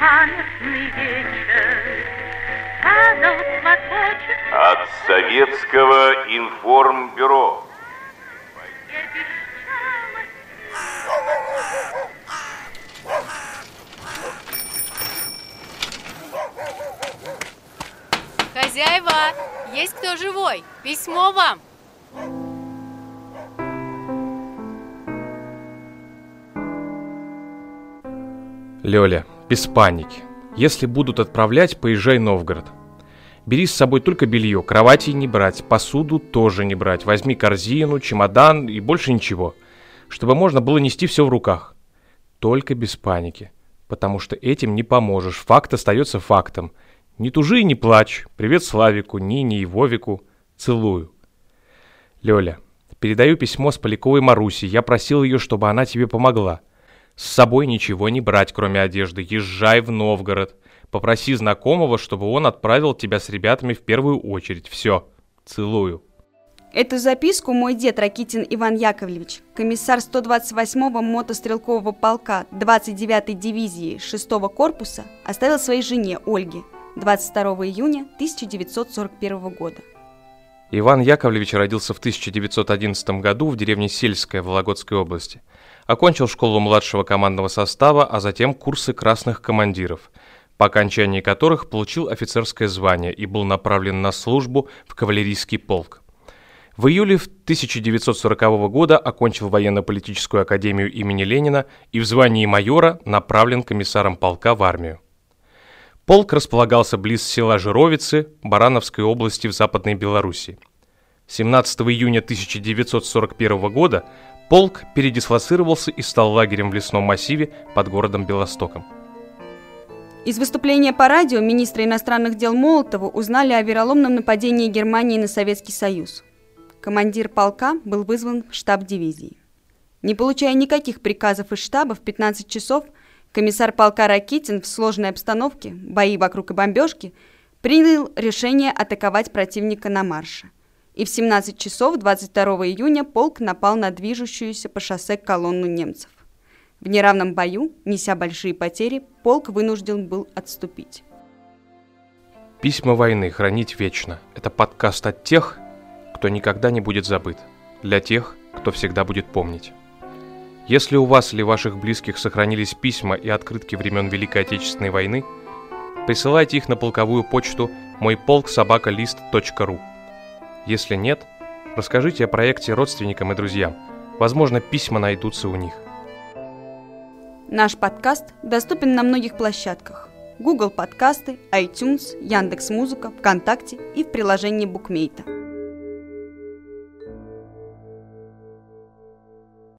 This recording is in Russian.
памятный вечер. От Советского информбюро. Хозяева, есть кто живой? Письмо вам. Лёля, без паники. Если будут отправлять, поезжай в Новгород. Бери с собой только белье, кровати не брать, посуду тоже не брать. Возьми корзину, чемодан и больше ничего. Чтобы можно было нести все в руках. Только без паники. Потому что этим не поможешь. Факт остается фактом. Не тужи и не плачь. Привет Славику, Нине и Вовику. Целую. Лёля, передаю письмо с Поляковой Маруси. Я просил ее, чтобы она тебе помогла. С собой ничего не брать, кроме одежды. Езжай в Новгород. Попроси знакомого, чтобы он отправил тебя с ребятами в первую очередь. Все. Целую. Эту записку мой дед Ракитин Иван Яковлевич, комиссар 128-го мотострелкового полка 29-й дивизии 6-го корпуса, оставил своей жене Ольге 22 июня 1941 года. Иван Яковлевич родился в 1911 году в деревне Сельская Вологодской области. Окончил школу младшего командного состава, а затем курсы красных командиров, по окончании которых получил офицерское звание и был направлен на службу в кавалерийский полк. В июле 1940 года окончил военно-политическую академию имени Ленина и в звании майора направлен комиссаром полка в армию. Полк располагался близ села Жировицы Барановской области в Западной Белоруссии. 17 июня 1941 года полк передислоцировался и стал лагерем в лесном массиве под городом Белостоком. Из выступления по радио министра иностранных дел Молотова узнали о вероломном нападении Германии на Советский Союз. Командир полка был вызван в штаб дивизии. Не получая никаких приказов из штаба, в 15 часов комиссар полка Ракитин в сложной обстановке, бои вокруг и бомбежки, принял решение атаковать противника на марше. И в 17 часов 22 июня полк напал на движущуюся по шоссе колонну немцев. В неравном бою, неся большие потери, полк вынужден был отступить. Письма войны хранить вечно. Это подкаст от тех, кто никогда не будет забыт. Для тех, кто всегда будет помнить. Если у вас или ваших близких сохранились письма и открытки времен Великой Отечественной войны, присылайте их на полковую почту мой полк собака. Если нет, расскажите о проекте родственникам и друзьям. Возможно, письма найдутся у них. Наш подкаст доступен на многих площадках. Google подкасты, iTunes, Яндекс.Музыка, ВКонтакте и в приложении Букмейта.